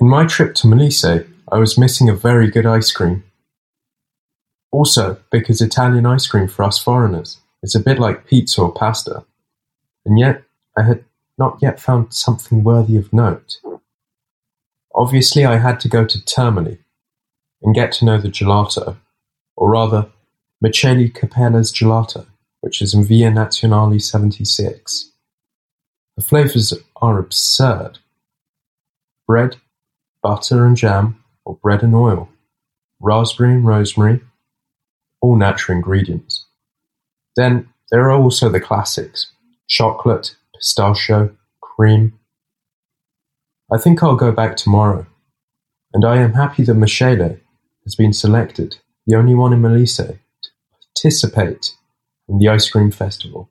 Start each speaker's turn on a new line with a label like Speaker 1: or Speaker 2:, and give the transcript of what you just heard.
Speaker 1: In my trip to Molise, I was missing a very good ice cream. Also, because Italian ice cream for us foreigners is a bit like pizza or pasta, and yet I had not yet found something worthy of note. Obviously, I had to go to Termoli and get to know the gelato, or rather, Michele Capella's Gelato, which is in Via Nazionale 76. The flavors are absurd. Bread, butter and jam, or bread and oil, raspberry and rosemary, all natural ingredients. Then there are also the classics: chocolate, pistachio, cream. I think I'll go back tomorrow, and I am happy that Michele has been selected, the only one in Molise, to participate in the ice cream festival.